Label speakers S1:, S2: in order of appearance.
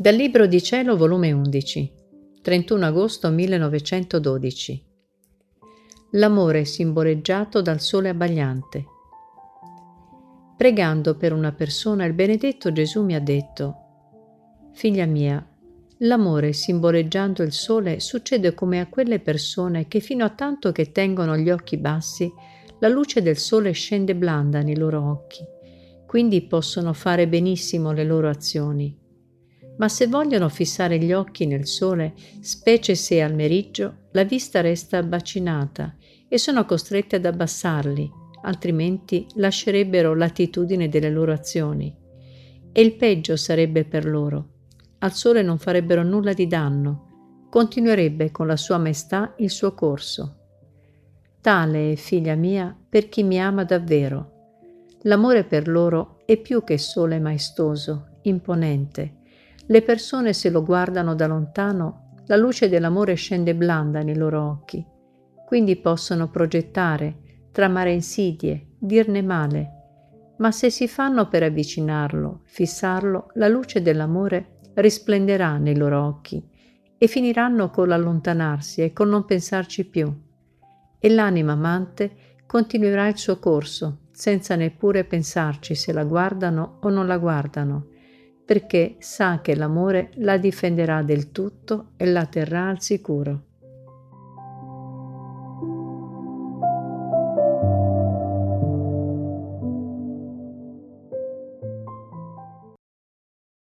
S1: Dal Libro di Cielo, volume 11, 31 agosto 1912. L'amore simboleggiato dal sole abbagliante. Pregando per una persona, il benedetto Gesù mi ha detto, Figlia mia, l'amore simboleggiando il sole succede come a quelle persone che fino a tanto che tengono gli occhi bassi, la luce del sole scende blanda nei loro occhi, quindi possono fare benissimo le loro azioni ma se vogliono fissare gli occhi nel sole, specie se al meriggio, la vista resta abbacinata e sono costrette ad abbassarli, altrimenti lascerebbero l'attitudine delle loro azioni. E il peggio sarebbe per loro. Al sole non farebbero nulla di danno, continuerebbe con la sua maestà il suo corso. Tale è, figlia mia, per chi mi ama davvero. L'amore per loro è più che sole maestoso, imponente, le persone se lo guardano da lontano, la luce dell'amore scende blanda nei loro occhi, quindi possono progettare, tramare insidie, dirne male, ma se si fanno per avvicinarlo, fissarlo, la luce dell'amore risplenderà nei loro occhi e finiranno con l'allontanarsi e con non pensarci più. E l'anima amante continuerà il suo corso senza neppure pensarci se la guardano o non la guardano, perché sa che l'amore la difenderà del tutto e la terrà al sicuro.